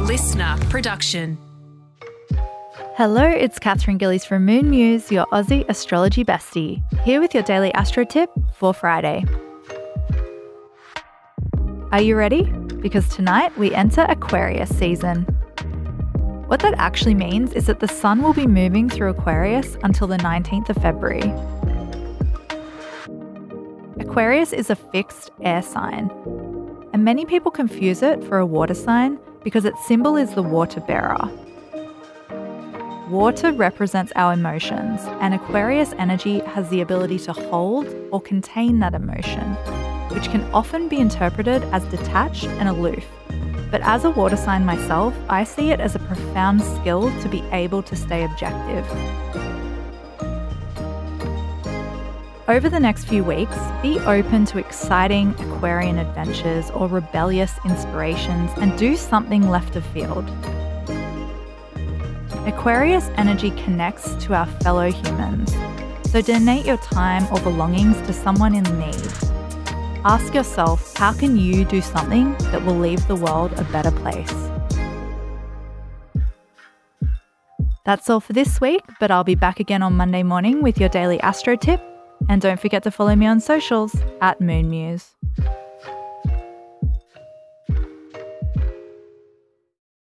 LiSTNR production. Hello, it's Katherine Gillies from Moon Muse, your Aussie astrology bestie, here with your daily astro tip for Friday. Are you ready? Because tonight we enter Aquarius season. What that actually means is that the sun will be moving through Aquarius until the 19th of February. Aquarius is a fixed air sign, and many people confuse it for a water sign because its symbol is the water bearer. Water represents our emotions, and Aquarius energy has the ability to hold or contain that emotion, which can often be interpreted as detached and aloof. But as a water sign myself, I see it as a profound skill to be able to stay objective. Over the next few weeks, be open to exciting Aquarian adventures or rebellious inspirations and do something left of field. Aquarius energy connects to our fellow humans, so donate your time or belongings to someone in need. Ask yourself how can you do something that will leave the world a better place? That's all for this week, but I'll be back again on Monday morning with your daily astro tip. And don't forget to follow me on socials at Moon Muse.